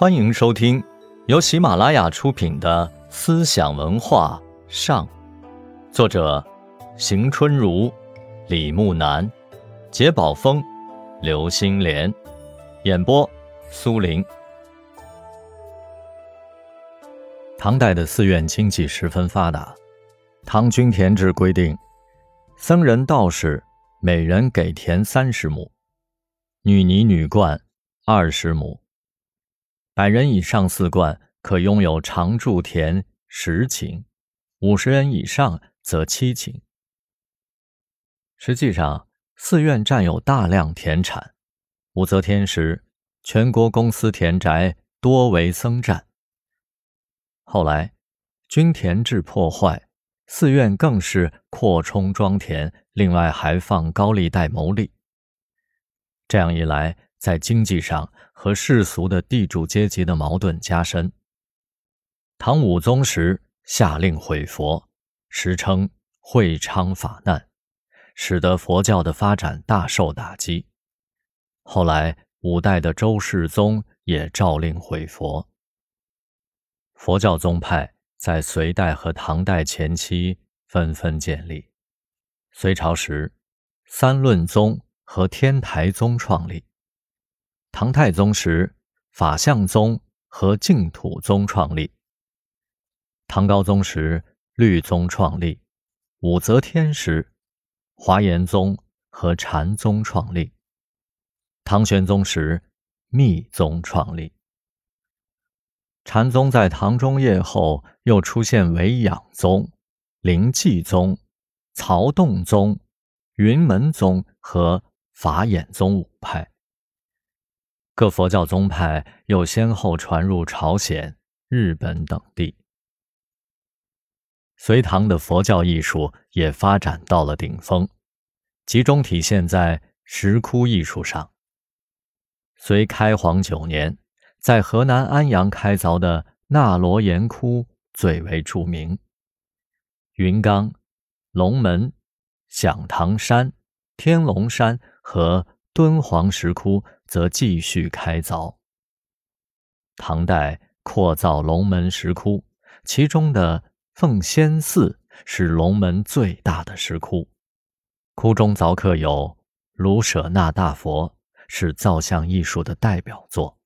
欢迎收听由喜马拉雅出品的《思想文化上》，作者邢春如、李木南、杰宝峰、刘星莲，演播苏林。唐代的寺院经济十分发达，唐均田制规定，僧人道士每人给田三十亩，女尼女冠二十亩。百人以上四贯可拥有常住田十顷，五十人以上则七顷。实际上，寺院占有大量田产。武则天时，全国公私田宅多为僧占。后来，均田制破坏，寺院更是扩充庄田，另外还放高利贷牟利。这样一来，在经济上和世俗的地主阶级的矛盾加深。唐武宗时下令毁佛，时称会昌法难，使得佛教的发展大受打击。后来五代的周世宗也诏令毁佛。佛教宗派在隋代和唐代前期纷纷建立。隋朝时，三论宗和天台宗创立。唐太宗时，法相宗和净土宗创立；唐高宗时，律宗创立；武则天时，华严宗和禅宗创立；唐玄宗时，密宗创立。禅宗在唐中叶后，又出现为养宗、灵济宗、曹洞宗、云门宗和法眼宗五派。各佛教宗派又先后传入朝鲜、日本等地。隋唐的佛教艺术也发展到了顶峰，集中体现在石窟艺术上。隋开皇九年，在河南安阳开凿的那罗岩窟最为著名。云冈、龙门、响堂山、天龙山和敦煌石窟。则继续开凿。唐代扩造龙门石窟，其中的奉仙寺是龙门最大的石窟，窟中凿刻有卢舍那大佛，是造像艺术的代表作。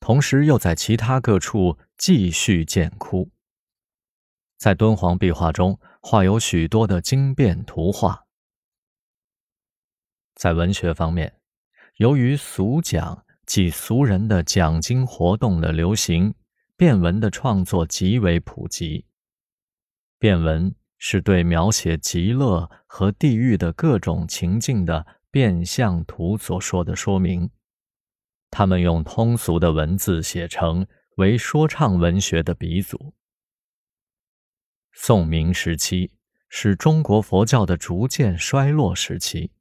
同时，又在其他各处继续建窟。在敦煌壁画中画有许多的经变图画。在文学方面。由于俗讲即俗人的讲经活动的流行，变文的创作极为普及。变文是对描写极乐和地狱的各种情境的变相图所说的说明。他们用通俗的文字写成，为说唱文学的鼻祖。宋明时期是中国佛教的逐渐衰落时期。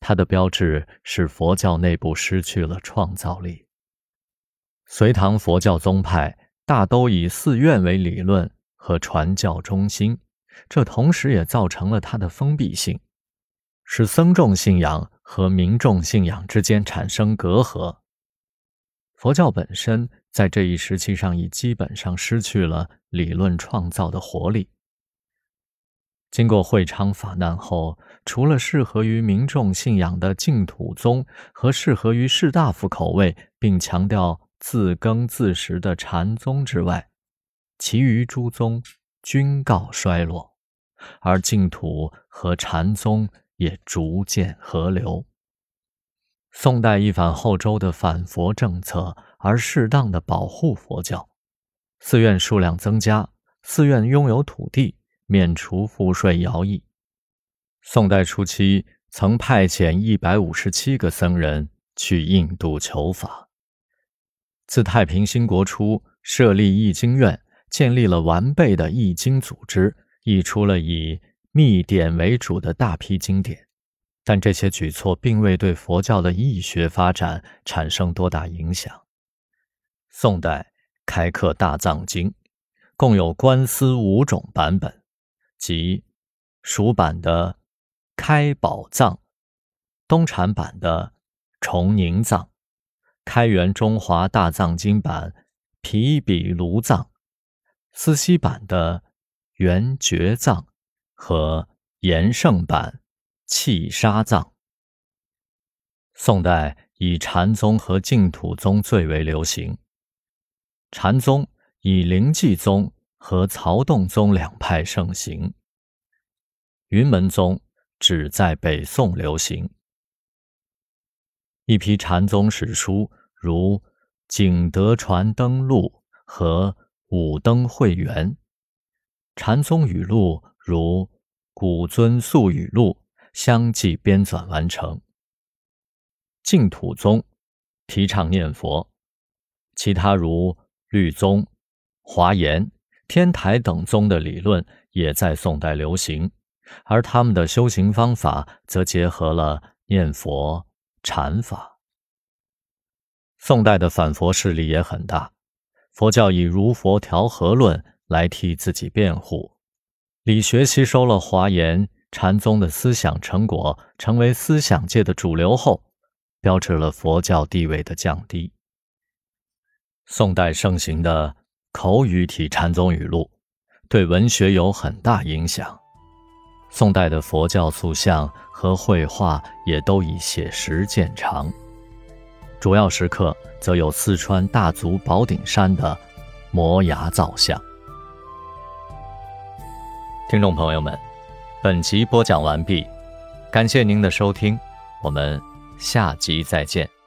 它的标志是佛教内部失去了创造力。隋唐佛教宗派大都以寺院为理论和传教中心，这同时也造成了它的封闭性，使僧众信仰和民众信仰之间产生隔阂。佛教本身在这一时期上已基本上失去了理论创造的活力。经过会昌法难后，除了适合于民众信仰的净土宗和适合于士大夫口味并强调自耕自食的禅宗之外，其余诸宗均告衰落，而净土和禅宗也逐渐合流。宋代一反后周的反佛政策，而适当的保护佛教，寺院数量增加，寺院拥有土地。免除赋税徭役。宋代初期，曾派遣一百五十七个僧人去印度求法。自太平兴国初，设立译经院，建立了完备的译经组织，译出了以密典为主的大批经典。但这些举措并未对佛教的易学发展产生多大影响。宋代开刻大藏经，共有官司五种版本。即蜀版的开宝藏、东禅版的崇宁藏、开元中华大藏经版皮比卢藏、思溪版的圆觉藏和延圣版气沙藏。宋代以禅宗和净土宗最为流行。禅宗以灵济宗和曹洞宗两派盛行。云门宗只在北宋流行。一批禅宗史书，如《景德传灯录》和《五灯会元》；禅宗语录，如《古尊宿语录》，相继编纂完成。净土宗提倡念佛，其他如律宗、华严、天台等宗的理论也在宋代流行，而他们的修行方法则结合了念佛、禅法。宋代的反佛势力也很大，佛教以如佛调和论来替自己辩护，理学吸收了华严禅宗的思想成果，成为思想界的主流后。标志了佛教地位的降低。宋代盛行的口语体禅宗语录，对文学有很大影响。宋代的佛教塑像和绘画也都以写实见长。主要石刻则有四川大足宝顶山的摩崖造像。听众朋友们，本集播讲完毕，感谢您的收听，我们。下集再见。